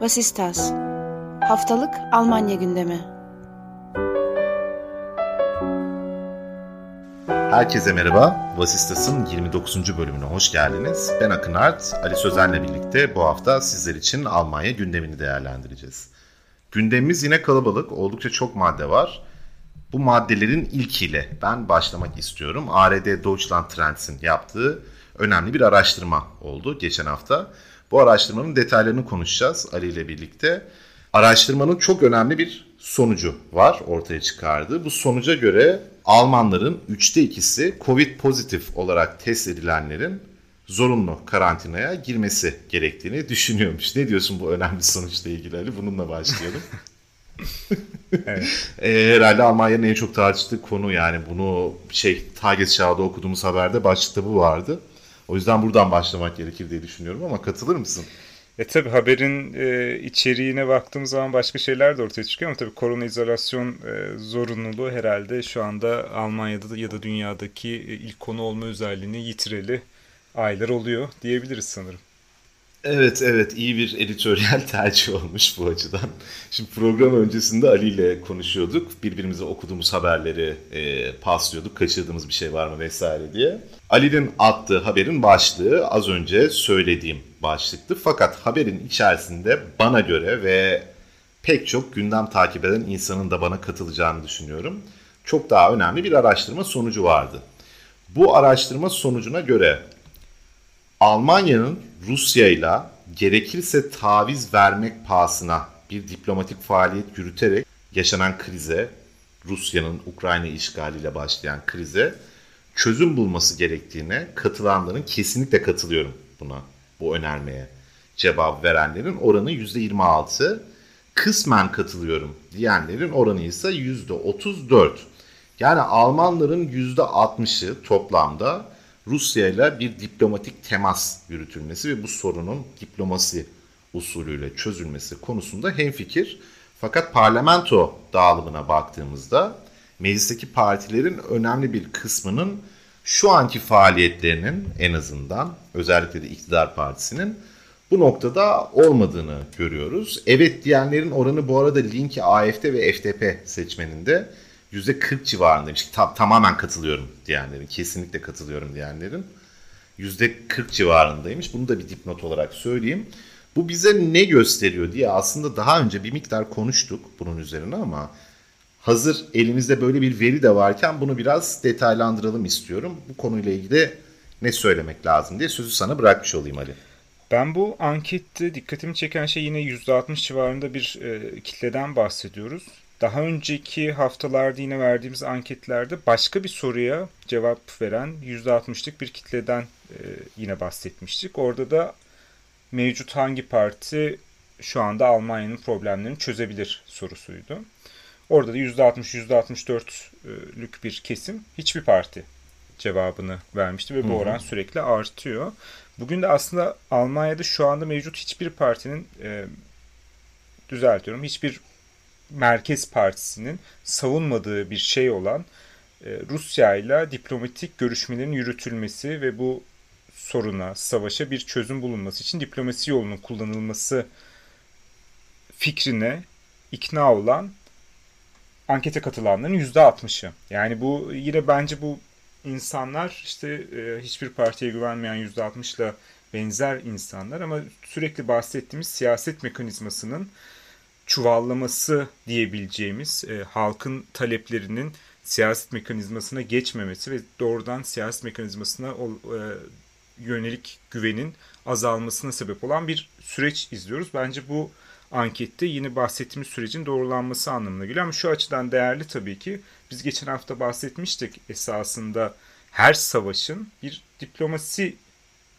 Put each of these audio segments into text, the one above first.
Vasistas Haftalık Almanya gündemi Herkese merhaba. Vasistas'ın 29. bölümüne hoş geldiniz. Ben Akın Art, Ali Sözen'le birlikte bu hafta sizler için Almanya gündemini değerlendireceğiz. Gündemimiz yine kalabalık, oldukça çok madde var. Bu maddelerin ilkiyle ben başlamak istiyorum. ARD Deutschland Trends'in yaptığı önemli bir araştırma oldu geçen hafta. Bu araştırmanın detaylarını konuşacağız Ali ile birlikte. Araştırmanın çok önemli bir sonucu var ortaya çıkardığı. Bu sonuca göre Almanların üçte ikisi Covid pozitif olarak test edilenlerin zorunlu karantinaya girmesi gerektiğini düşünüyormuş. Ne diyorsun bu önemli sonuçla ilgili Ali? Bununla başlayalım. evet. e, herhalde Almanya'nın en çok tartıştığı konu yani bunu şey Tagesschau'da okuduğumuz haberde başlıkta bu vardı. O yüzden buradan başlamak gerekir diye düşünüyorum ama katılır mısın? E tabi haberin e, içeriğine baktığımız zaman başka şeyler de ortaya çıkıyor ama tabi korona izolasyon e, zorunluluğu herhalde şu anda Almanya'da ya da dünyadaki e, ilk konu olma özelliğini yitireli aylar oluyor diyebiliriz sanırım. Evet evet iyi bir editoryal tercih olmuş bu açıdan. Şimdi program öncesinde Ali ile konuşuyorduk. Birbirimize okuduğumuz haberleri e, paslıyorduk. Kaçırdığımız bir şey var mı vesaire diye. Ali'nin attığı haberin başlığı az önce söylediğim başlıktı. Fakat haberin içerisinde bana göre ve pek çok gündem takip eden insanın da bana katılacağını düşünüyorum. Çok daha önemli bir araştırma sonucu vardı. Bu araştırma sonucuna göre Almanya'nın Rusya ile gerekirse taviz vermek pahasına bir diplomatik faaliyet yürüterek yaşanan krize, Rusya'nın Ukrayna işgaliyle başlayan krize çözüm bulması gerektiğine katılanların kesinlikle katılıyorum buna, bu önermeye. Cevap verenlerin oranı %26, kısmen katılıyorum diyenlerin oranı ise %34. Yani Almanların %60'ı toplamda Rusya ile bir diplomatik temas yürütülmesi ve bu sorunun diplomasi usulüyle çözülmesi konusunda hemfikir. Fakat parlamento dağılımına baktığımızda meclisteki partilerin önemli bir kısmının şu anki faaliyetlerinin en azından özellikle de iktidar partisinin bu noktada olmadığını görüyoruz. Evet diyenlerin oranı bu arada Linke, AFD ve FDP seçmeninde %40 civarındaymış. Ta- tamamen katılıyorum diyenlerin, kesinlikle katılıyorum diyenlerin %40 civarındaymış. Bunu da bir dipnot olarak söyleyeyim. Bu bize ne gösteriyor diye aslında daha önce bir miktar konuştuk bunun üzerine ama hazır elimizde böyle bir veri de varken bunu biraz detaylandıralım istiyorum. Bu konuyla ilgili ne söylemek lazım diye sözü sana bırakmış olayım Ali. Ben bu ankette dikkatimi çeken şey yine %60 civarında bir e, kitleden bahsediyoruz. Daha önceki haftalarda yine verdiğimiz anketlerde başka bir soruya cevap veren %60'lık bir kitleden e, yine bahsetmiştik. Orada da mevcut hangi parti şu anda Almanya'nın problemlerini çözebilir sorusuydu. Orada da %60-%64'lük bir kesim hiçbir parti cevabını vermişti ve bu oran sürekli artıyor. Bugün de aslında Almanya'da şu anda mevcut hiçbir partinin e, düzeltiyorum hiçbir Merkez Partisi'nin savunmadığı bir şey olan e, Rusya ile diplomatik görüşmelerin yürütülmesi ve bu soruna, savaşa bir çözüm bulunması için diplomasi yolunun kullanılması fikrine ikna olan ankete katılanların %60'ı. Yani bu yine bence bu insanlar işte e, hiçbir partiye güvenmeyen %60 ile benzer insanlar ama sürekli bahsettiğimiz siyaset mekanizmasının çuvallaması diyebileceğimiz e, halkın taleplerinin siyaset mekanizmasına geçmemesi ve doğrudan siyaset mekanizmasına o, e, yönelik güvenin azalmasına sebep olan bir süreç izliyoruz. Bence bu ankette yine bahsettiğimiz sürecin doğrulanması anlamına geliyor. Ama şu açıdan değerli tabii ki biz geçen hafta bahsetmiştik esasında her savaşın bir diplomasi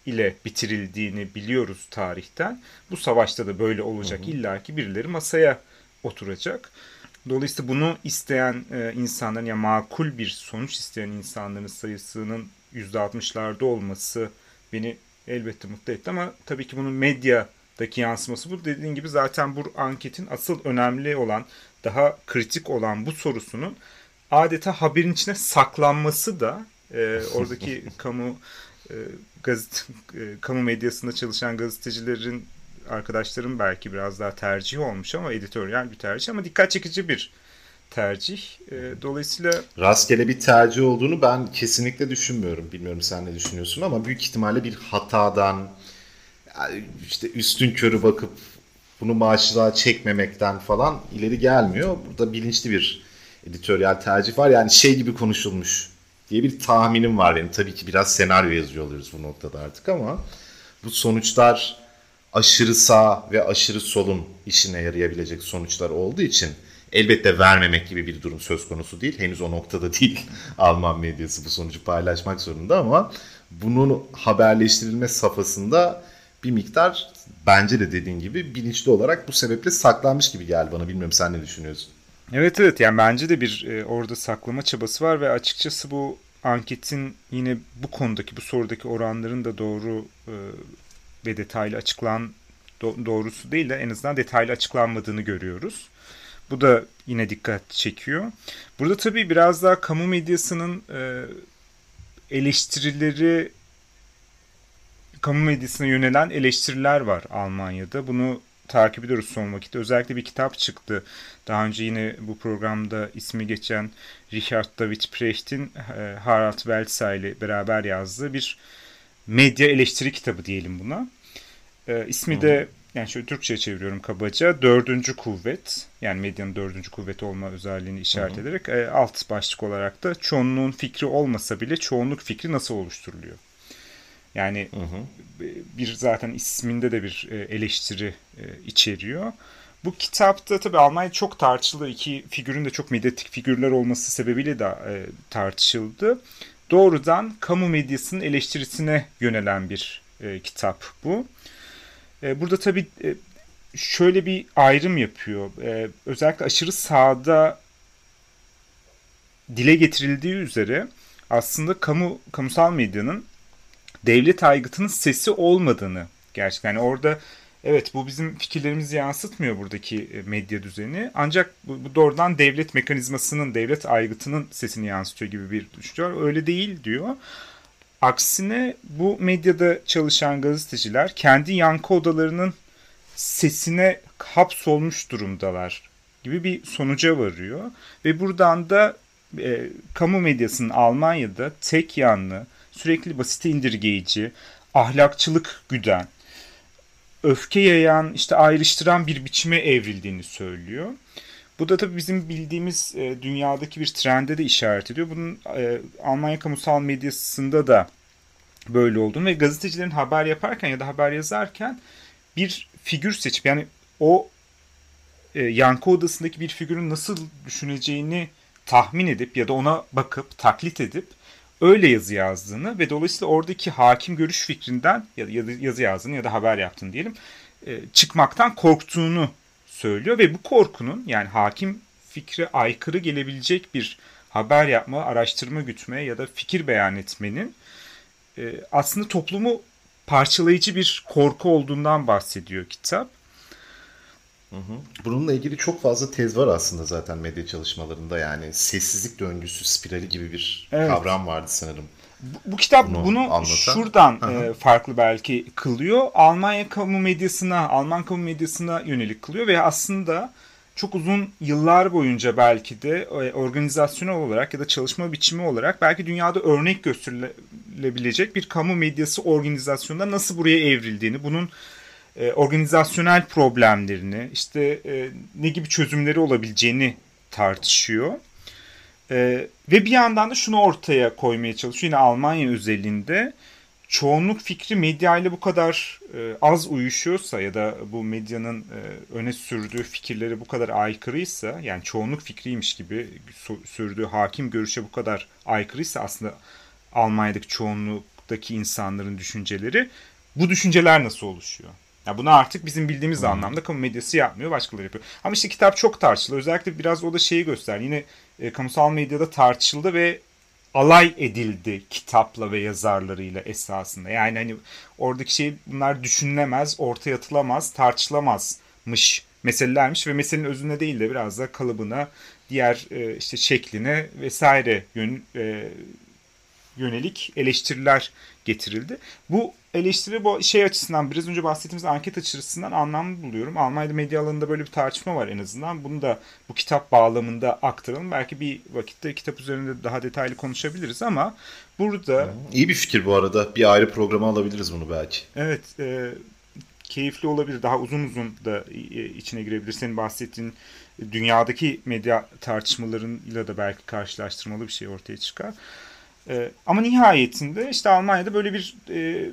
ile bitirildiğini biliyoruz tarihten. Bu savaşta da böyle olacak. İlla ki birileri masaya oturacak. Dolayısıyla bunu isteyen e, insanların ya yani makul bir sonuç isteyen insanların sayısının %60'larda olması beni elbette mutlu etti ama tabii ki bunun medyadaki yansıması bu. Dediğin gibi zaten bu anketin asıl önemli olan, daha kritik olan bu sorusunun adeta haberin içine saklanması da e, oradaki kamu e, gazete, e, kamu medyasında çalışan gazetecilerin arkadaşlarım belki biraz daha tercih olmuş ama editoryal bir tercih ama dikkat çekici bir tercih. E, dolayısıyla rastgele bir tercih olduğunu ben kesinlikle düşünmüyorum. Bilmiyorum sen ne düşünüyorsun ama büyük ihtimalle bir hatadan işte üstün körü bakıp bunu maaşlığa çekmemekten falan ileri gelmiyor. Burada bilinçli bir editoryal tercih var. Yani şey gibi konuşulmuş diye bir tahminim var benim. Tabii ki biraz senaryo yazıyor oluyoruz bu noktada artık ama bu sonuçlar aşırı sağ ve aşırı solun işine yarayabilecek sonuçlar olduğu için elbette vermemek gibi bir durum söz konusu değil. Henüz o noktada değil Alman medyası bu sonucu paylaşmak zorunda ama bunun haberleştirilme safhasında bir miktar bence de dediğin gibi bilinçli olarak bu sebeple saklanmış gibi geldi bana. Bilmiyorum sen ne düşünüyorsun? Evet evet yani bence de bir e, orada saklama çabası var ve açıkçası bu anketin yine bu konudaki bu sorudaki oranların da doğru e, ve detaylı açıklan do, doğrusu değil de en azından detaylı açıklanmadığını görüyoruz. Bu da yine dikkat çekiyor. Burada tabii biraz daha kamu medyasının e, eleştirileri kamu medyasına yönelen eleştiriler var Almanya'da. Bunu takip ediyoruz son vakitte. Özellikle bir kitap çıktı. Daha önce yine bu programda ismi geçen Richard David Precht'in e, Harald Welzer ile beraber yazdığı bir medya eleştiri kitabı diyelim buna. E, ismi de yani şöyle Türkçe'ye çeviriyorum kabaca. Dördüncü kuvvet yani medyanın dördüncü kuvvet olma özelliğini işaret Hı-hı. ederek e, alt başlık olarak da çoğunluğun fikri olmasa bile çoğunluk fikri nasıl oluşturuluyor? Yani hı hı. bir zaten isminde de bir e, eleştiri e, içeriyor. Bu kitapta tabii Almanya çok tartışıldı. İki figürün de çok medyatik figürler olması sebebiyle de e, tartışıldı. Doğrudan kamu medyasının eleştirisine yönelen bir e, kitap bu. E, burada tabii e, şöyle bir ayrım yapıyor. E, özellikle aşırı sağda dile getirildiği üzere aslında kamu kamusal medyanın devlet aygıtının sesi olmadığını gerçekten yani orada evet bu bizim fikirlerimizi yansıtmıyor buradaki e, medya düzeni ancak bu, bu doğrudan devlet mekanizmasının devlet aygıtının sesini yansıtıyor gibi bir düşünce var öyle değil diyor. Aksine bu medyada çalışan gazeteciler kendi yankı odalarının sesine hapsolmuş durumdalar gibi bir sonuca varıyor. Ve buradan da e, kamu medyasının Almanya'da tek yanlı, sürekli basite indirgeyici, ahlakçılık güden, öfke yayan, işte ayrıştıran bir biçime evrildiğini söylüyor. Bu da tabii bizim bildiğimiz e, dünyadaki bir trende de işaret ediyor. Bunun e, Almanya kamusal medyasında da böyle olduğunu ve gazetecilerin haber yaparken ya da haber yazarken bir figür seçip yani o e, yankı odasındaki bir figürün nasıl düşüneceğini tahmin edip ya da ona bakıp taklit edip öyle yazı yazdığını ve dolayısıyla oradaki hakim görüş fikrinden ya da yazı yazdığını ya da haber yaptığını diyelim e, çıkmaktan korktuğunu söylüyor ve bu korkunun yani hakim fikre aykırı gelebilecek bir haber yapma, araştırma gütme ya da fikir beyan etmenin e, aslında toplumu parçalayıcı bir korku olduğundan bahsediyor kitap. Hı hı. Bununla ilgili çok fazla tez var aslında zaten medya çalışmalarında yani sessizlik döngüsü spirali gibi bir evet. kavram vardı sanırım. Bu, bu kitap bunu, bunu anlatan. şuradan e, farklı belki kılıyor. Almanya kamu medyasına, Alman kamu medyasına yönelik kılıyor ve aslında çok uzun yıllar boyunca belki de e, organizasyonel olarak ya da çalışma biçimi olarak belki dünyada örnek gösterilebilecek bir kamu medyası organizasyonunda nasıl buraya evrildiğini, bunun e, organizasyonel problemlerini, işte e, ne gibi çözümleri olabileceğini tartışıyor. E, ve bir yandan da şunu ortaya koymaya çalışıyor. Yine Almanya özelinde çoğunluk fikri medya ile bu kadar e, az uyuşuyorsa ya da bu medyanın e, öne sürdüğü fikirleri bu kadar aykırıysa yani çoğunluk fikriymiş gibi sürdüğü hakim görüşe bu kadar aykırıysa aslında Almanya'daki çoğunluktaki insanların düşünceleri bu düşünceler nasıl oluşuyor? Ya bunu artık bizim bildiğimiz hmm. anlamda kamu medyası yapmıyor, başkaları yapıyor. Ama işte kitap çok tartışıldı. Özellikle biraz o da şeyi göster. Yine e, kamusal medyada tartışıldı ve alay edildi kitapla ve yazarlarıyla esasında. Yani hani oradaki şey bunlar düşünülemez, ortaya atılamaz, tartışılamazmış meselelermiş ve meselenin özüne değil de biraz da kalıbına, diğer e, işte şekline vesaire yön, e, yönelik eleştiriler getirildi. Bu eleştiri bu şey açısından biraz önce bahsettiğimiz anket açısından anlamlı buluyorum. Almanya'da medya alanında böyle bir tartışma var en azından. Bunu da bu kitap bağlamında aktaralım. Belki bir vakitte kitap üzerinde daha detaylı konuşabiliriz ama burada... İyi bir fikir bu arada. Bir ayrı programa alabiliriz bunu belki. Evet. E, keyifli olabilir. Daha uzun uzun da içine girebilir. Senin bahsettiğin dünyadaki medya tartışmalarıyla da belki karşılaştırmalı bir şey ortaya çıkar. E, ama nihayetinde işte Almanya'da böyle bir e,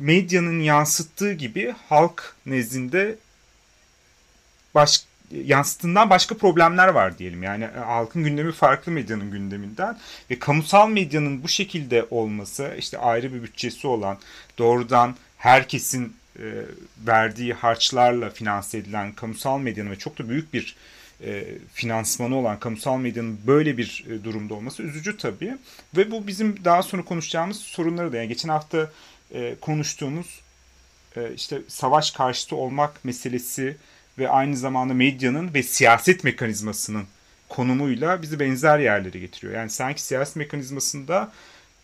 medyanın yansıttığı gibi halk nezdinde baş, yansıttığından başka problemler var diyelim. Yani e, halkın gündemi farklı medyanın gündeminden ve kamusal medyanın bu şekilde olması işte ayrı bir bütçesi olan doğrudan herkesin e, verdiği harçlarla finanse edilen kamusal medyanın ve çok da büyük bir e, finansmanı olan kamusal medyanın böyle bir e, durumda olması üzücü tabii. Ve bu bizim daha sonra konuşacağımız sorunları da. Yani geçen hafta e, konuştuğumuz işte savaş karşıtı olmak meselesi ve aynı zamanda medyanın ve siyaset mekanizmasının konumuyla bizi benzer yerlere getiriyor. Yani sanki siyaset mekanizmasında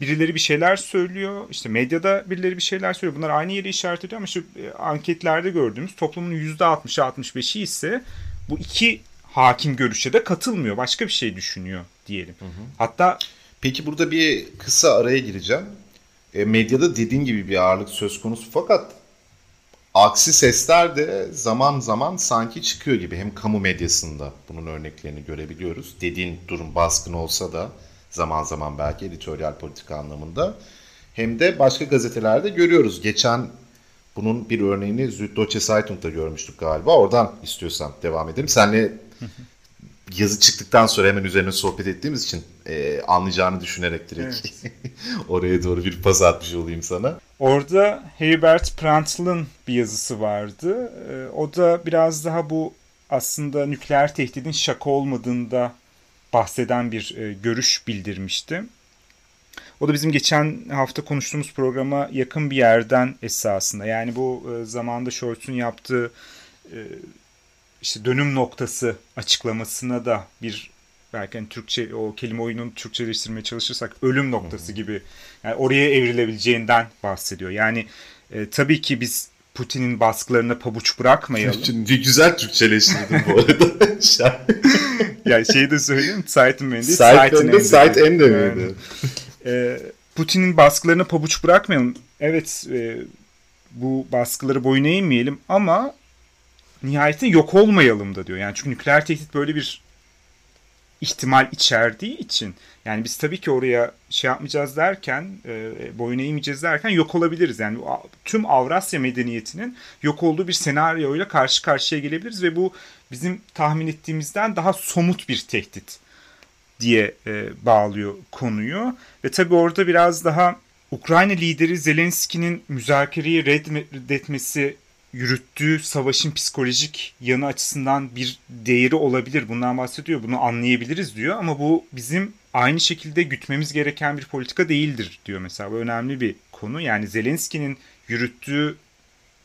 birileri bir şeyler söylüyor. İşte medyada birileri bir şeyler söylüyor. Bunlar aynı yeri işaret ediyor ama şu anketlerde gördüğümüz toplumun %60'ı 65'i ise bu iki hakim görüşe de katılmıyor. Başka bir şey düşünüyor diyelim. Hı hı. Hatta Peki burada bir kısa araya gireceğim. E, medyada dediğin gibi bir ağırlık söz konusu fakat aksi sesler de zaman zaman sanki çıkıyor gibi. Hem kamu medyasında bunun örneklerini görebiliyoruz. Dediğin durum baskın olsa da zaman zaman belki editoryal politika anlamında. Hem de başka gazetelerde görüyoruz. Geçen bunun bir örneğini Süddeutsche Zeitung'da görmüştük galiba. Oradan istiyorsan devam edelim. Senle yazı çıktıktan sonra hemen üzerine sohbet ettiğimiz için e, anlayacağını düşünerek direkt evet. oraya doğru bir pas atmış olayım sana. Orada Herbert Pranttl'ın bir yazısı vardı. E, o da biraz daha bu aslında nükleer tehdidin şaka olmadığında bahseden bir e, görüş bildirmişti. O da bizim geçen hafta konuştuğumuz programa yakın bir yerden esasında. Yani bu e, zamanda Scholz'un yaptığı e, işte dönüm noktası açıklamasına da bir belki hani Türkçe o kelime oyununu Türkçeleştirmeye çalışırsak ölüm noktası gibi yani oraya evrilebileceğinden bahsediyor. Yani e, tabii ki biz Putin'in baskılarına pabuç bırakmayalım. Şimdi güzel Türkçeleştirdin bu arada. ya şeyi de söyleyeyim. Zeitenwende. Zeitenwende, Zeitenwende. E, Putin'in baskılarına pabuç bırakmayalım. Evet e, bu baskıları boyun eğmeyelim ama nihayetinde yok olmayalım da diyor. Yani çünkü nükleer tehdit böyle bir ihtimal içerdiği için yani biz tabii ki oraya şey yapmayacağız derken e, boyun eğmeyeceğiz derken yok olabiliriz. Yani tüm Avrasya medeniyetinin yok olduğu bir senaryoyla karşı karşıya gelebiliriz ve bu bizim tahmin ettiğimizden daha somut bir tehdit diye e, bağlıyor konuyu. Ve tabii orada biraz daha Ukrayna lideri Zelenski'nin müzakereyi reddetmesi yürüttüğü savaşın psikolojik yanı açısından bir değeri olabilir. Bundan bahsediyor. Bunu anlayabiliriz diyor ama bu bizim aynı şekilde gütmemiz gereken bir politika değildir diyor mesela. Bu önemli bir konu. Yani Zelenski'nin yürüttüğü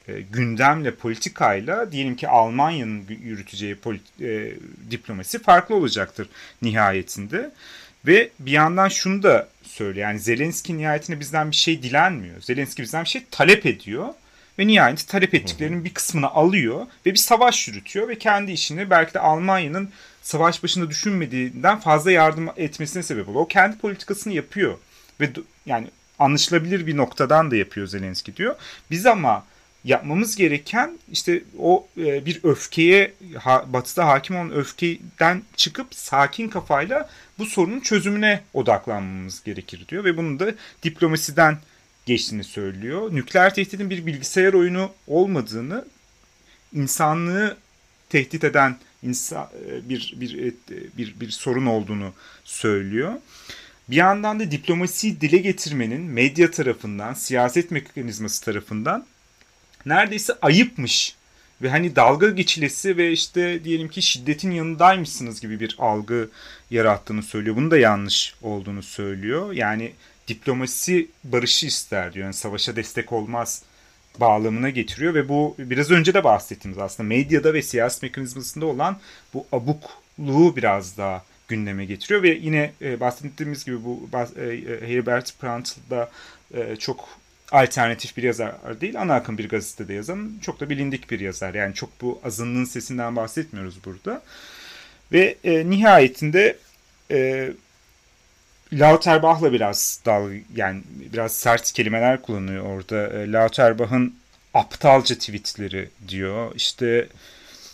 e, gündemle politikayla diyelim ki Almanya'nın yürüteceği e, diplomasi farklı olacaktır nihayetinde. Ve bir yandan şunu da söylüyor. Yani Zelenski nihayetinde bizden bir şey dilenmiyor. Zelenski bizden bir şey talep ediyor ve nihayet talep ettiklerinin bir kısmını alıyor ve bir savaş yürütüyor ve kendi işini belki de Almanya'nın savaş başında düşünmediğinden fazla yardım etmesine sebep oluyor. O kendi politikasını yapıyor ve yani anlaşılabilir bir noktadan da yapıyor Zelenski diyor. Biz ama yapmamız gereken işte o e, bir öfkeye ha, batıda hakim olan öfkeden çıkıp sakin kafayla bu sorunun çözümüne odaklanmamız gerekir diyor ve bunu da diplomasiden geçtiğini söylüyor. Nükleer tehditin bir bilgisayar oyunu olmadığını, insanlığı tehdit eden insan, e, bir, bir, e, bir, bir sorun olduğunu söylüyor. Bir yandan da diplomasiyi dile getirmenin medya tarafından, siyaset mekanizması tarafından neredeyse ayıpmış ve hani dalga geçilesi ve işte diyelim ki şiddetin yanındaymışsınız gibi bir algı yarattığını söylüyor. Bunu da yanlış olduğunu söylüyor. Yani diplomasi barışı ister diyor. Yani savaşa destek olmaz bağlamına getiriyor ve bu biraz önce de bahsettiğimiz aslında medyada ve siyaset mekanizmasında olan bu abukluğu biraz daha gündeme getiriyor ve yine e, bahsettiğimiz gibi bu e, e, Herbert Prantl e, çok alternatif bir yazar değil, ana akım bir gazetede yazan çok da bilindik bir yazar. Yani çok bu azınlığın sesinden bahsetmiyoruz burada. Ve e, nihayetinde e, Lauterbach'la biraz dal yani biraz sert kelimeler kullanıyor orada. E, Lauterbach'ın aptalca tweetleri diyor. İşte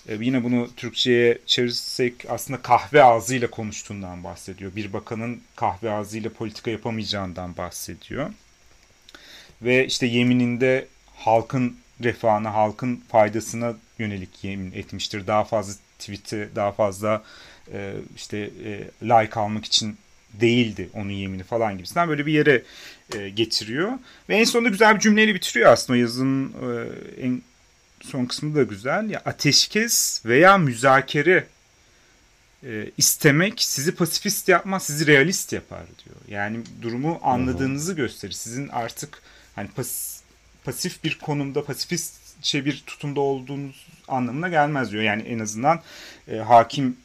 e, yine bunu Türkçe'ye çevirirsek aslında kahve ağzıyla konuştuğundan bahsediyor. Bir bakanın kahve ağzıyla politika yapamayacağından bahsediyor. Ve işte yemininde halkın refahına, halkın faydasına yönelik yemin etmiştir. Daha fazla tweet'i, daha fazla e, işte like almak için değildi onun yemini falan gibisinden böyle bir yere e, getiriyor. Ve en sonunda güzel bir cümleyle bitiriyor aslında o yazının e, en son kısmı da güzel. Ya ateşkes veya müzakere e, istemek sizi pasifist yapmaz, sizi realist yapar diyor. Yani durumu anladığınızı gösterir. Sizin artık hani pas, pasif bir konumda, pasifistçe bir tutumda olduğunuz anlamına gelmez diyor. Yani en azından e, hakim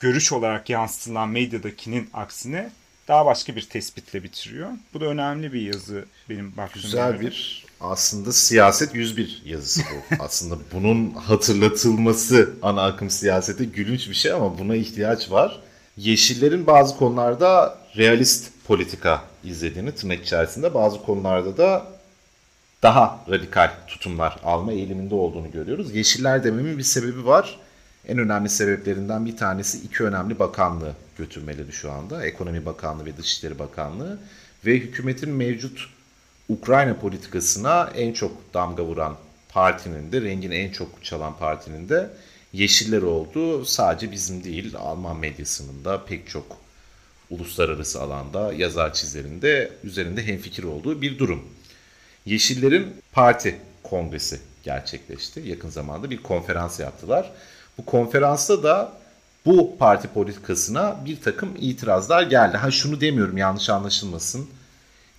görüş olarak yansıtılan medyadakinin aksine daha başka bir tespitle bitiriyor. Bu da önemli bir yazı benim baktığım Güzel gibi. bir aslında siyaset 101 yazısı bu. aslında bunun hatırlatılması ana akım siyasete gülünç bir şey ama buna ihtiyaç var. Yeşillerin bazı konularda realist politika izlediğini tırnak içerisinde bazı konularda da daha radikal tutumlar alma eğiliminde olduğunu görüyoruz. Yeşiller dememin bir sebebi var. En önemli sebeplerinden bir tanesi iki önemli bakanlığı götürmeleri şu anda. Ekonomi Bakanlığı ve Dışişleri Bakanlığı ve hükümetin mevcut Ukrayna politikasına en çok damga vuran partinin de rengini en çok çalan partinin de Yeşiller oldu. Sadece bizim değil Alman medyasının da pek çok uluslararası alanda yazar çizerinde üzerinde hemfikir olduğu bir durum. Yeşillerin parti kongresi gerçekleşti. Yakın zamanda bir konferans yaptılar. Bu konferansta da bu parti politikasına bir takım itirazlar geldi. Ha şunu demiyorum yanlış anlaşılmasın.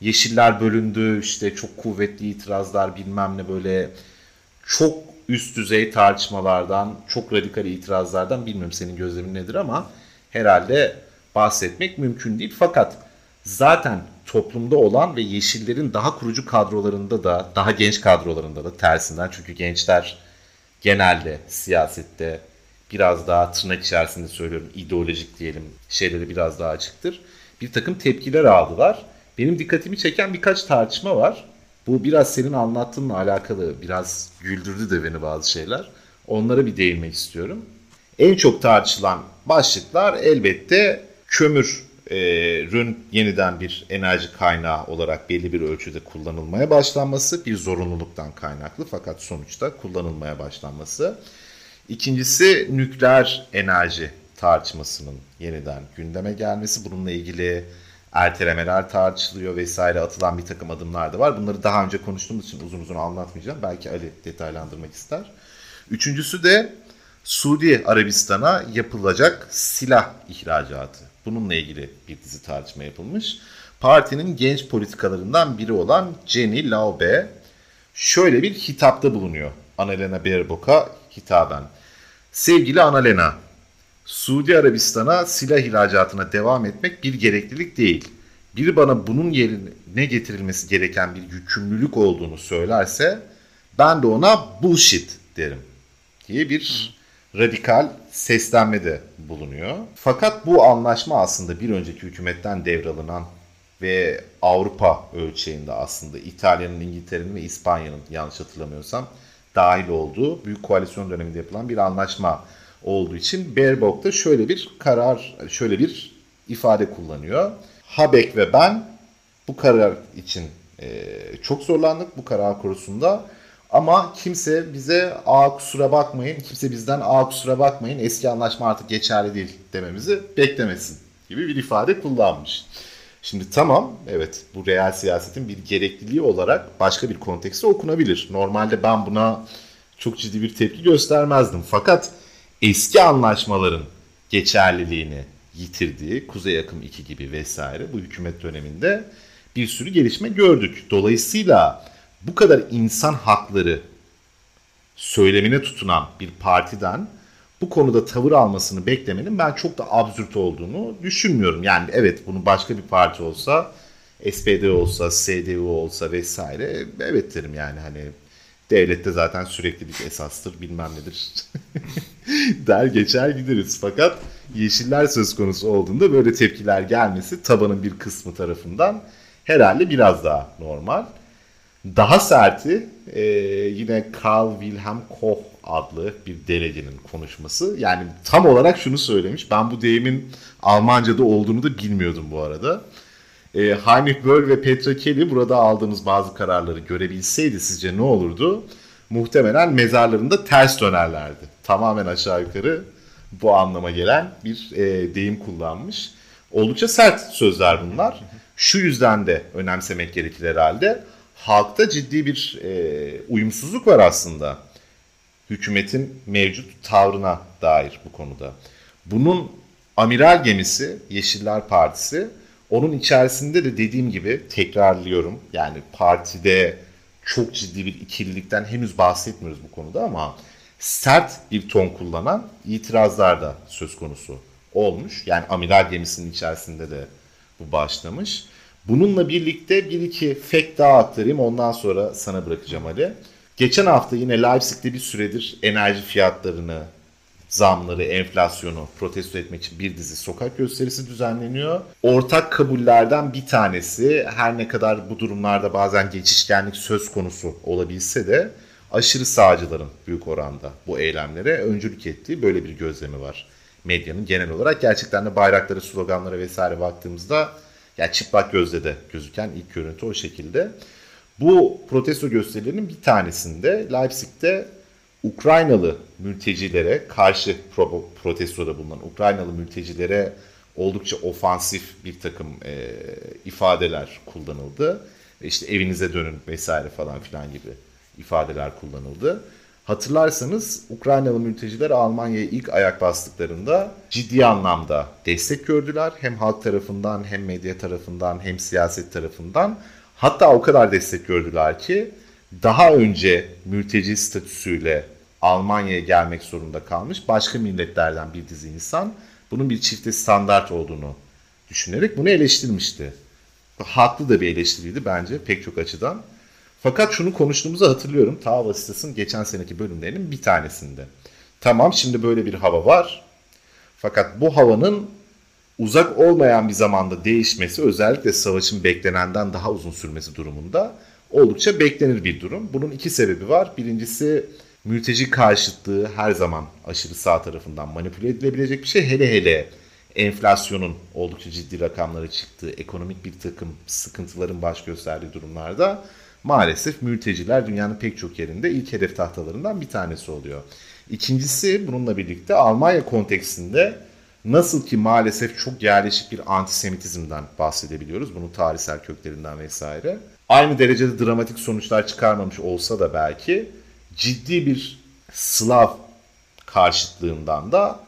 Yeşiller bölündü işte çok kuvvetli itirazlar bilmem ne böyle çok üst düzey tartışmalardan çok radikal itirazlardan bilmiyorum senin gözlemin nedir ama herhalde bahsetmek mümkün değil. Fakat zaten toplumda olan ve yeşillerin daha kurucu kadrolarında da daha genç kadrolarında da tersinden çünkü gençler genelde siyasette biraz daha tırnak içerisinde söylüyorum ideolojik diyelim şeyleri biraz daha açıktır. Bir takım tepkiler aldılar. Benim dikkatimi çeken birkaç tartışma var. Bu biraz senin anlattığınla alakalı biraz güldürdü de beni bazı şeyler. Onlara bir değinmek istiyorum. En çok tartışılan başlıklar elbette kömür e, rün yeniden bir enerji kaynağı olarak belli bir ölçüde kullanılmaya başlanması bir zorunluluktan kaynaklı fakat sonuçta kullanılmaya başlanması. İkincisi nükleer enerji tartışmasının yeniden gündeme gelmesi. Bununla ilgili ertelemeler tartışılıyor vesaire atılan bir takım adımlar da var. Bunları daha önce konuştuğumuz için uzun uzun anlatmayacağım. Belki Ali detaylandırmak ister. Üçüncüsü de Suudi Arabistan'a yapılacak silah ihracatı. Bununla ilgili bir dizi tartışma yapılmış. Partinin genç politikalarından biri olan Jenny Laube şöyle bir hitapta bulunuyor. Annalena Baerbock'a hitaben. Sevgili Annalena, Suudi Arabistan'a silah ihracatına devam etmek bir gereklilik değil. Biri bana bunun yerine getirilmesi gereken bir yükümlülük olduğunu söylerse ben de ona bullshit derim diye bir radikal seslenmede bulunuyor. Fakat bu anlaşma aslında bir önceki hükümetten devralınan ve Avrupa ölçeğinde aslında İtalya'nın, İngiltere'nin ve İspanya'nın yanlış hatırlamıyorsam dahil olduğu büyük koalisyon döneminde yapılan bir anlaşma olduğu için Baerbock da şöyle bir karar, şöyle bir ifade kullanıyor. Habeck ve ben bu karar için e, çok zorlandık bu karar konusunda. Ama kimse bize a kusura bakmayın, kimse bizden a kusura bakmayın eski anlaşma artık geçerli değil dememizi beklemesin gibi bir ifade kullanmış. Şimdi tamam evet bu real siyasetin bir gerekliliği olarak başka bir kontekste okunabilir. Normalde ben buna çok ciddi bir tepki göstermezdim. Fakat eski anlaşmaların geçerliliğini yitirdiği Kuzey Akım 2 gibi vesaire bu hükümet döneminde bir sürü gelişme gördük. Dolayısıyla bu kadar insan hakları söylemine tutunan bir partiden bu konuda tavır almasını beklemenin ben çok da absürt olduğunu düşünmüyorum. Yani evet bunu başka bir parti olsa, SPD olsa, CDU olsa vesaire evet derim yani hani devlette zaten süreklilik esastır bilmem nedir der geçer gideriz. Fakat yeşiller söz konusu olduğunda böyle tepkiler gelmesi tabanın bir kısmı tarafından herhalde biraz daha normal. Daha serti e, yine Karl Wilhelm Koch adlı bir delegenin konuşması. Yani tam olarak şunu söylemiş. Ben bu deyimin Almanca'da olduğunu da bilmiyordum bu arada. E, Heinrich Böll ve Petra Kelly burada aldığımız bazı kararları görebilseydi sizce ne olurdu? Muhtemelen mezarlarında ters dönerlerdi. Tamamen aşağı yukarı bu anlama gelen bir e, deyim kullanmış. Oldukça sert sözler bunlar. Şu yüzden de önemsemek gerekir herhalde. Halkta ciddi bir e, uyumsuzluk var aslında. Hükümetin mevcut tavrına dair bu konuda. Bunun amiral gemisi Yeşiller Partisi onun içerisinde de dediğim gibi tekrarlıyorum. Yani partide çok ciddi bir ikililikten henüz bahsetmiyoruz bu konuda ama sert bir ton kullanan itirazlar da söz konusu olmuş. Yani amiral gemisinin içerisinde de bu başlamış. Bununla birlikte bir iki fact daha aktarayım ondan sonra sana bırakacağım Ali. Geçen hafta yine Leipzig'te bir süredir enerji fiyatlarını, zamları, enflasyonu protesto etmek için bir dizi sokak gösterisi düzenleniyor. Ortak kabullerden bir tanesi her ne kadar bu durumlarda bazen geçişkenlik söz konusu olabilse de aşırı sağcıların büyük oranda bu eylemlere öncülük ettiği böyle bir gözlemi var. Medyanın genel olarak gerçekten de bayrakları, sloganlara vesaire baktığımızda yani çıplak gözle de gözüken ilk görüntü o şekilde. Bu protesto gösterilerinin bir tanesinde Leipzig'te Ukraynalı mültecilere karşı pro protestoda bulunan Ukraynalı mültecilere oldukça ofansif bir takım e, ifadeler kullanıldı. İşte evinize dönün vesaire falan filan gibi ifadeler kullanıldı. Hatırlarsanız Ukraynalı mülteciler Almanya'ya ilk ayak bastıklarında ciddi anlamda destek gördüler. Hem halk tarafından hem medya tarafından hem siyaset tarafından. Hatta o kadar destek gördüler ki daha önce mülteci statüsüyle Almanya'ya gelmek zorunda kalmış başka milletlerden bir dizi insan bunun bir çifte standart olduğunu düşünerek bunu eleştirmişti. Haklı da bir eleştiriydi bence pek çok açıdan. Fakat şunu konuştuğumuzu hatırlıyorum. Ta Vasıtas'ın geçen seneki bölümlerinin bir tanesinde. Tamam şimdi böyle bir hava var. Fakat bu havanın uzak olmayan bir zamanda değişmesi özellikle savaşın beklenenden daha uzun sürmesi durumunda oldukça beklenir bir durum. Bunun iki sebebi var. Birincisi mülteci karşıtlığı her zaman aşırı sağ tarafından manipüle edilebilecek bir şey. Hele hele enflasyonun oldukça ciddi rakamlara çıktığı, ekonomik bir takım sıkıntıların baş gösterdiği durumlarda maalesef mülteciler dünyanın pek çok yerinde ilk hedef tahtalarından bir tanesi oluyor. İkincisi bununla birlikte Almanya kontekstinde nasıl ki maalesef çok yerleşik bir antisemitizmden bahsedebiliyoruz. Bunun tarihsel köklerinden vesaire. Aynı derecede dramatik sonuçlar çıkarmamış olsa da belki ciddi bir Slav karşıtlığından da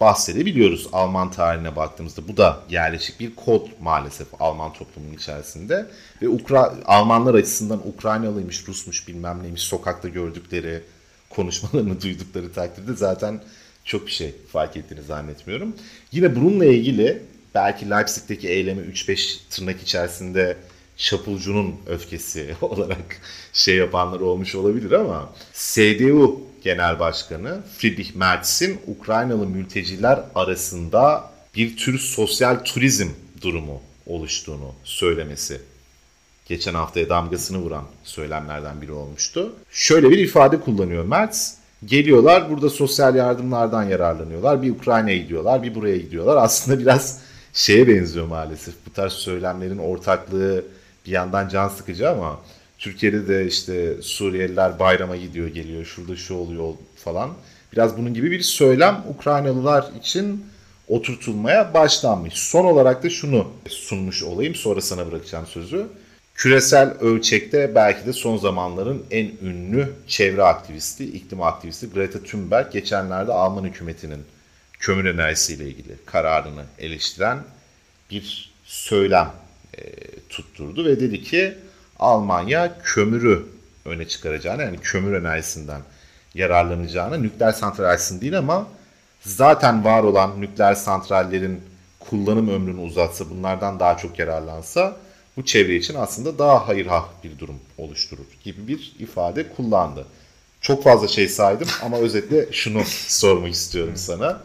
bahsedebiliyoruz Alman tarihine baktığımızda. Bu da yerleşik bir kod maalesef Alman toplumunun içerisinde. Ve Ukra Almanlar açısından Ukraynalıymış, Rusmuş bilmem neymiş sokakta gördükleri, konuşmalarını duydukları takdirde zaten çok bir şey fark ettiğini zannetmiyorum. Yine bununla ilgili belki Leipzig'teki eylemi 3-5 tırnak içerisinde çapulcunun öfkesi olarak şey yapanlar olmuş olabilir ama CDU Genel Başkanı Friedrich Merz'in Ukraynalı mülteciler arasında bir tür sosyal turizm durumu oluştuğunu söylemesi geçen haftaya damgasını vuran söylemlerden biri olmuştu. Şöyle bir ifade kullanıyor Merz. Geliyorlar burada sosyal yardımlardan yararlanıyorlar. Bir Ukrayna'ya gidiyorlar, bir buraya gidiyorlar. Aslında biraz şeye benziyor maalesef. Bu tarz söylemlerin ortaklığı bir yandan can sıkıcı ama Türkiye'de de işte Suriyeliler bayrama gidiyor geliyor şurada şu oluyor falan. Biraz bunun gibi bir söylem Ukraynalılar için oturtulmaya başlanmış. Son olarak da şunu sunmuş olayım sonra sana bırakacağım sözü. Küresel ölçekte belki de son zamanların en ünlü çevre aktivisti, iklim aktivisti Greta Thunberg geçenlerde Alman hükümetinin kömür enerjisiyle ilgili kararını eleştiren bir söylem e, tutturdu ve dedi ki Almanya kömürü öne çıkaracağını yani kömür enerjisinden yararlanacağına nükleer santral açsın değil ama zaten var olan nükleer santrallerin kullanım ömrünü uzatsa bunlardan daha çok yararlansa bu çevre için aslında daha hayırhah bir durum oluşturur gibi bir ifade kullandı. Çok fazla şey saydım ama özetle şunu sormak istiyorum sana.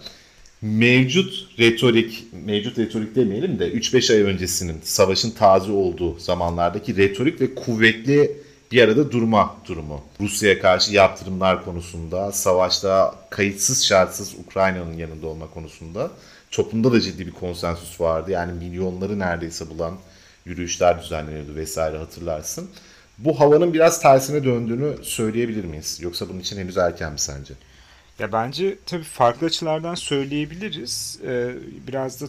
Mevcut retorik, mevcut retorik demeyelim de 3-5 ay öncesinin savaşın taze olduğu zamanlardaki retorik ve kuvvetli bir arada durma durumu. Rusya'ya karşı yaptırımlar konusunda, savaşta kayıtsız şartsız Ukrayna'nın yanında olma konusunda toplumda da ciddi bir konsensüs vardı. Yani milyonları neredeyse bulan yürüyüşler düzenleniyordu vesaire hatırlarsın. Bu havanın biraz tersine döndüğünü söyleyebilir miyiz? Yoksa bunun için henüz erken mi sence? Ya bence tabii farklı açılardan söyleyebiliriz. Ee, biraz da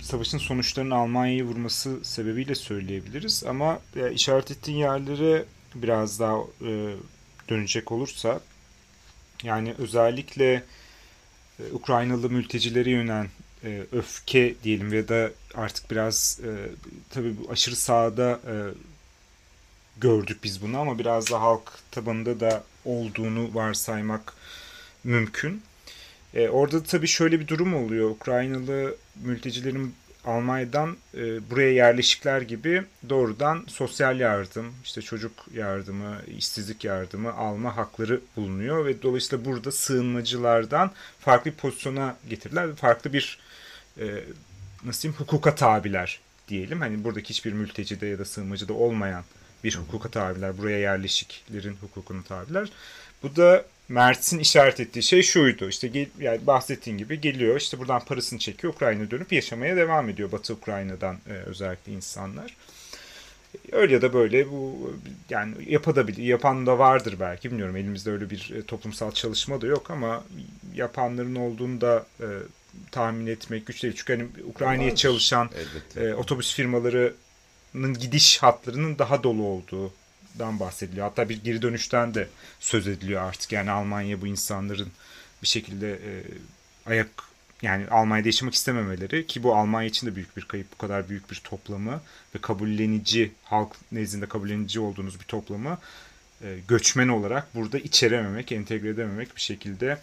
savaşın sonuçlarının Almanya'yı vurması sebebiyle söyleyebiliriz. Ama e, işaret ettiğin yerlere biraz daha e, dönecek olursa yani özellikle e, Ukraynalı mültecilere yönelen e, öfke diyelim ya da artık biraz e, tabii aşırı sağda e, gördük biz bunu ama biraz da halk tabanında da olduğunu varsaymak mümkün. E, orada da tabii şöyle bir durum oluyor. Ukraynalı mültecilerin Almanya'dan e, buraya yerleşikler gibi doğrudan sosyal yardım, işte çocuk yardımı, işsizlik yardımı alma hakları bulunuyor ve dolayısıyla burada sığınmacılardan farklı bir pozisyona getirdiler. Farklı bir e, nasıl diyeyim hukuka tabiler diyelim. Hani buradaki hiçbir mültecide ya da sığınmacıda olmayan bir hukuka tabiler, buraya yerleşiklerin hukukunu tabiler. Bu da Mert'in işaret ettiği şey şuydu. İşte gel, yani bahsettiğin gibi geliyor işte buradan parasını çekiyor Ukrayna dönüp yaşamaya devam ediyor Batı Ukrayna'dan e, özellikle insanlar. Öyle ya da böyle bu yani yapabilir, yapan da vardır belki bilmiyorum elimizde öyle bir e, toplumsal çalışma da yok ama yapanların olduğunu da e, tahmin etmek güç değil. Çünkü hani Ukrayna'ya çalışan e, otobüs firmalarının gidiş hatlarının daha dolu olduğu dan bahsediliyor. Hatta bir geri dönüşten de söz ediliyor artık. Yani Almanya bu insanların bir şekilde e, ayak yani Almanya'da yaşamak istememeleri ki bu Almanya için de büyük bir kayıp. Bu kadar büyük bir toplamı ve kabullenici, halk nezdinde kabullenici olduğunuz bir toplamı e, göçmen olarak burada içerememek, entegre edememek bir şekilde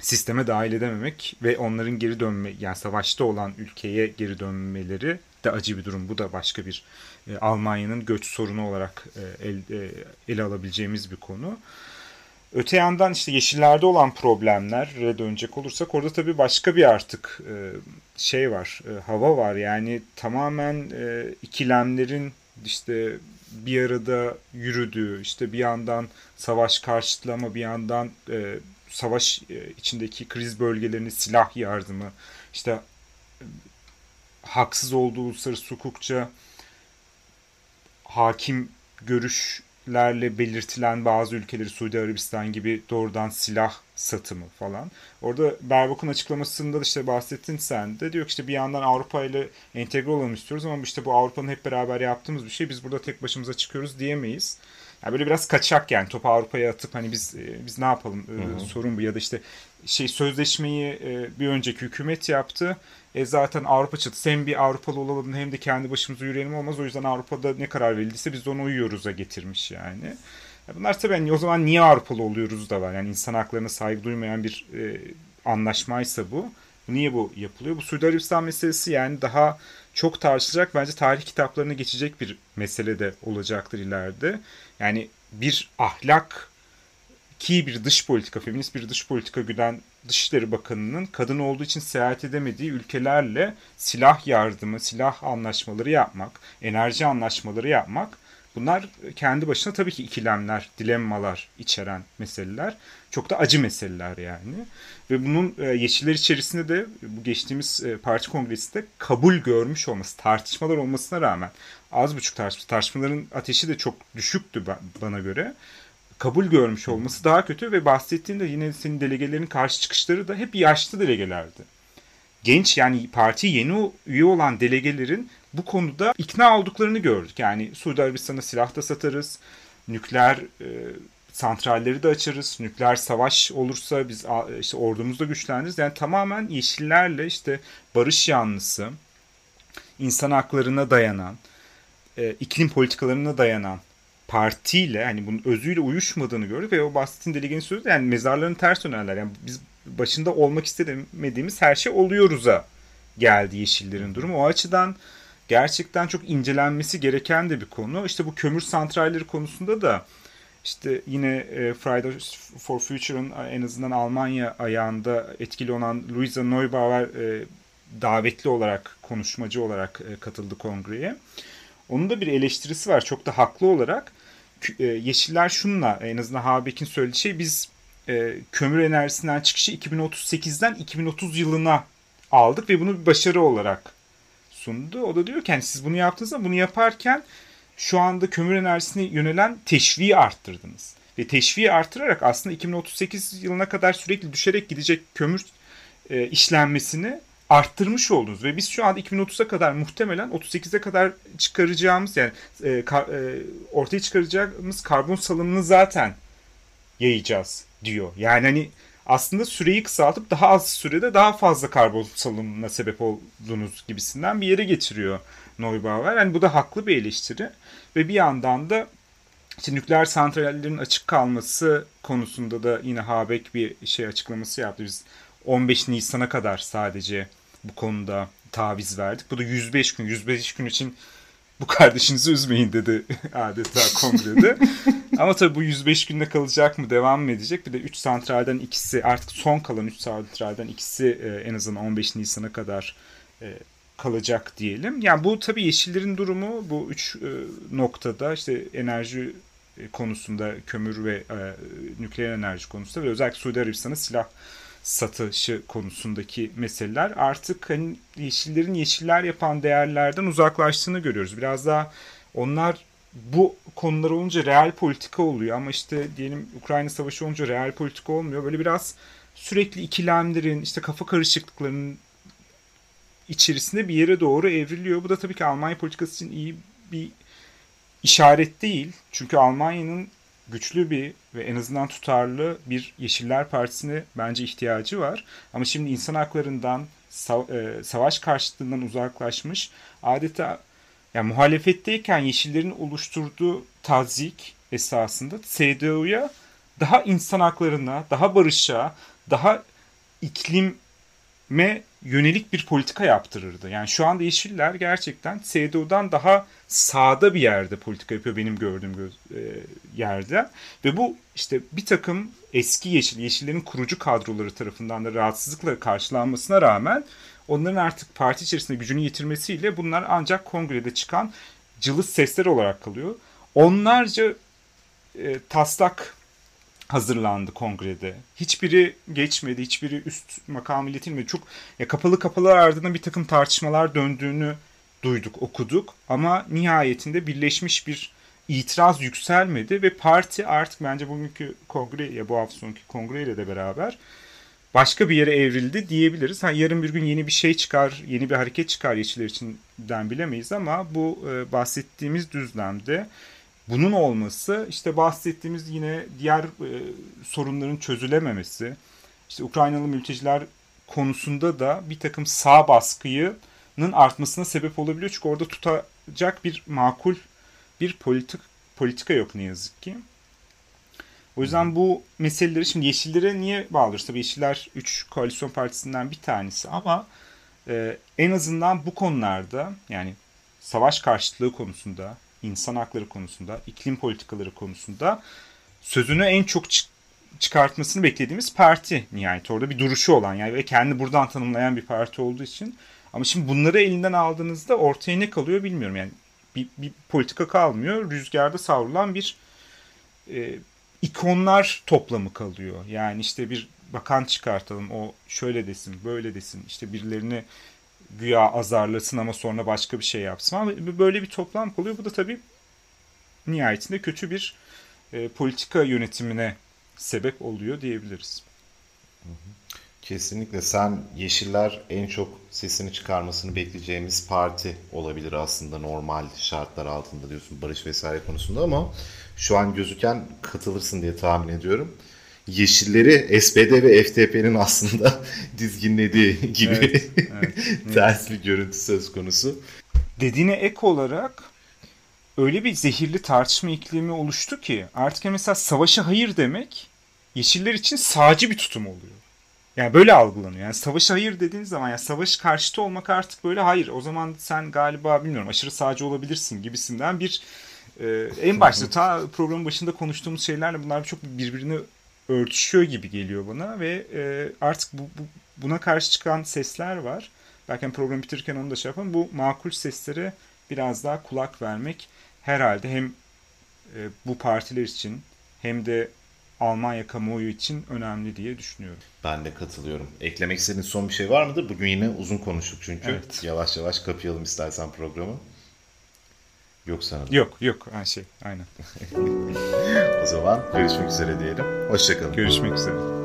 sisteme dahil edememek ve onların geri dönme yani savaşta olan ülkeye geri dönmeleri de acı bir durum. Bu da başka bir e, Almanya'nın göç sorunu olarak e, e, ele alabileceğimiz bir konu. Öte yandan işte yeşillerde olan problemlere dönecek olursak orada tabii başka bir artık şey var, hava var. Yani tamamen ikilemlerin işte bir arada yürüdüğü, işte bir yandan savaş karşıtı ama bir yandan savaş içindeki kriz bölgelerinin silah yardımı, işte haksız olduğu uluslararası hukukça hakim görüşlerle belirtilen bazı ülkeleri Suudi Arabistan gibi doğrudan silah satımı falan. Orada Berbok'un açıklamasında da işte bahsettin sen de diyor ki işte bir yandan Avrupa ile entegre olalım istiyoruz ama işte bu Avrupa'nın hep beraber yaptığımız bir şey biz burada tek başımıza çıkıyoruz diyemeyiz. Yani böyle biraz kaçak yani topu Avrupa'ya atıp hani biz e, biz ne yapalım hı hı. sorun bu ya da işte şey sözleşmeyi e, bir önceki hükümet yaptı. E zaten Avrupa çatısı hem bir Avrupalı olalım hem de kendi başımıza yürüyelim olmaz. O yüzden Avrupa'da ne karar verildiyse biz ona uyuyoruz'a getirmiş yani. Bunlar tabii hani o zaman niye Avrupalı oluyoruz da var. Yani insan haklarına saygı duymayan bir e, anlaşmaysa bu. Niye bu yapılıyor? Bu Suudi Arabistan meselesi yani daha çok tartışılacak bence tarih kitaplarına geçecek bir mesele de olacaktır ileride. Yani bir ahlak ki bir dış politika, feminist bir dış politika güden Dışişleri Bakanı'nın kadın olduğu için seyahat edemediği ülkelerle silah yardımı, silah anlaşmaları yapmak, enerji anlaşmaları yapmak bunlar kendi başına tabii ki ikilemler, dilemmalar içeren meseleler. Çok da acı meseleler yani. Ve bunun e, Yeşiller içerisinde de bu geçtiğimiz e, parti kongresinde kabul görmüş olması, tartışmalar olmasına rağmen az buçuk tartışma, tartışmaların ateşi de çok düşüktü bana göre kabul görmüş olması daha kötü ve bahsettiğinde yine senin delegelerin karşı çıkışları da hep yaşlı delegelerdi. Genç yani parti yeni üye olan delegelerin bu konuda ikna olduklarını gördük. Yani Suudi Arabistan'a silah da satarız, nükleer e, santralleri de açarız, nükleer savaş olursa biz işte ordumuzda güçlendiririz. Yani tamamen yeşillerle işte barış yanlısı, insan haklarına dayanan, e, iklim politikalarına dayanan partiyle hani bunun özüyle uyuşmadığını gördük ve o bahsettiğin delegenin sözü yani mezarların ters dönerler. Yani biz başında olmak istemediğimiz her şey oluyoruz'a geldi Yeşillerin durumu. O açıdan gerçekten çok incelenmesi gereken de bir konu. İşte bu kömür santralleri konusunda da işte yine e, Fridays for Future'ın en azından Almanya ayağında etkili olan Luisa Neubauer e, davetli olarak, konuşmacı olarak e, katıldı kongreye. Onun da bir eleştirisi var çok da haklı olarak. E, Yeşiller şunla en azından Habeck'in söylediği şey biz e, kömür enerjisinden çıkışı 2038'den 2030 yılına aldık ve bunu bir başarı olarak sundu. O da diyor ki yani siz bunu yaptığınızda bunu yaparken şu anda kömür enerjisine yönelen teşviği arttırdınız. Ve teşviği artırarak aslında 2038 yılına kadar sürekli düşerek gidecek kömür e, işlenmesini arttırmış oldunuz. Ve biz şu anda 2030'a kadar muhtemelen 38'e kadar çıkaracağımız yani e, kar, e, ortaya çıkaracağımız karbon salımını zaten yayacağız diyor. Yani hani aslında süreyi kısaltıp daha az sürede daha fazla karbon salımına sebep olduğunuz gibisinden bir yere getiriyor Neubauer. Yani bu da haklı bir eleştiri ve bir yandan da işte nükleer santrallerin açık kalması konusunda da yine Habeck bir şey açıklaması yaptı. Biz 15 Nisan'a kadar sadece bu konuda taviz verdik. Bu da 105 gün. 105 gün için bu kardeşinizi üzmeyin dedi adeta kongrede. Ama tabii bu 105 günde kalacak mı devam mı edecek? Bir de 3 santralden ikisi artık son kalan 3 santralden ikisi e, en azından 15 Nisan'a kadar e, kalacak diyelim. Yani bu tabii Yeşillerin durumu bu 3 e, noktada işte enerji konusunda kömür ve nükleer enerji konusunda ve özellikle Suudi Arabistan'a silah satışı konusundaki meseleler artık hani yeşillerin yeşiller yapan değerlerden uzaklaştığını görüyoruz. Biraz daha onlar bu konular olunca real politika oluyor ama işte diyelim Ukrayna Savaşı olunca real politika olmuyor. Böyle biraz sürekli ikilemlerin, işte kafa karışıklıklarının içerisinde bir yere doğru evriliyor. Bu da tabii ki Almanya politikası için iyi bir işaret değil. Çünkü Almanya'nın güçlü bir ve en azından tutarlı bir Yeşiller Partisi'ne bence ihtiyacı var. Ama şimdi insan haklarından, e, savaş karşıtlığından uzaklaşmış adeta yani muhalefetteyken Yeşillerin oluşturduğu tazik esasında CDU'ya daha insan haklarına, daha barışa, daha iklime yönelik bir politika yaptırırdı. Yani şu anda Yeşiller gerçekten CDU'dan daha sağda bir yerde politika yapıyor benim gördüğüm göz, e, yerde. Ve bu işte bir takım eski Yeşil, Yeşillerin kurucu kadroları tarafından da rahatsızlıkla karşılanmasına rağmen onların artık parti içerisinde gücünü yitirmesiyle bunlar ancak kongrede çıkan cılız sesler olarak kalıyor. Onlarca e, taslak hazırlandı kongrede. Hiçbiri geçmedi, hiçbiri üst makam iletilmedi. Çok ya kapalı kapılar ardından bir takım tartışmalar döndüğünü duyduk, okuduk ama nihayetinde birleşmiş bir itiraz yükselmedi ve parti artık bence bugünkü kongre ya bu hafta sonraki kongreyle de beraber başka bir yere evrildi diyebiliriz. Ha, yarın bir gün yeni bir şey çıkar, yeni bir hareket çıkar Yeşiller içinden bilemeyiz ama bu e, bahsettiğimiz düzlemde bunun olması işte bahsettiğimiz yine diğer e, sorunların çözülememesi, işte Ukraynalı mülteciler konusunda da bir takım sağ baskıyının artmasına sebep olabiliyor. Çünkü orada tutacak bir makul bir politik politika yok ne yazık ki. O yüzden bu meseleleri şimdi Yeşillere niye bağlıyoruz? Tabii Yeşiller 3 koalisyon partisinden bir tanesi ama e, en azından bu konularda yani savaş karşıtlığı konusunda, insan hakları konusunda, iklim politikaları konusunda sözünü en çok çık çıkartmasını beklediğimiz parti nihayet. Orada bir duruşu olan yani ve kendi buradan tanımlayan bir parti olduğu için. Ama şimdi bunları elinden aldığınızda ortaya ne kalıyor bilmiyorum. Yani bir, bir politika kalmıyor rüzgarda savrulan bir e, ikonlar toplamı kalıyor. Yani işte bir bakan çıkartalım o şöyle desin böyle desin işte birilerini güya azarlasın ama sonra başka bir şey yapsın. Ama böyle bir toplam oluyor. Bu da tabii nihayetinde kötü bir e, politika yönetimine sebep oluyor diyebiliriz. Kesinlikle sen Yeşiller en çok sesini çıkarmasını bekleyeceğimiz parti olabilir aslında normal şartlar altında diyorsun barış vesaire konusunda ama şu an gözüken katılırsın diye tahmin ediyorum. Yeşilleri SPD ve FTP'nin aslında dizginlediği gibi evet, evet, ters bir görüntü söz konusu. Dediğine ek olarak öyle bir zehirli tartışma iklimi oluştu ki artık mesela savaşa hayır demek Yeşiller için sağcı bir tutum oluyor. Yani böyle algılanıyor. Yani savaşa hayır dediğiniz zaman yani savaş karşıtı olmak artık böyle hayır. O zaman sen galiba bilmiyorum aşırı sağcı olabilirsin gibisinden bir e, en başta ta programın başında konuştuğumuz şeylerle bunlar çok birbirini örtüşüyor gibi geliyor bana ve e, artık bu, bu, buna karşı çıkan sesler var. Belki programı bitirirken onu da şey yapalım. Bu makul seslere biraz daha kulak vermek herhalde hem e, bu partiler için hem de Almanya kamuoyu için önemli diye düşünüyorum. Ben de katılıyorum. Eklemek istediğin son bir şey var mıdır? Bugün yine uzun konuştuk çünkü. Evet. Yavaş yavaş kapayalım istersen programı. Yok sanırım. Yok yok her şey aynen. O zaman görüşmek üzere diyelim. Hoşçakalın. Görüşmek üzere.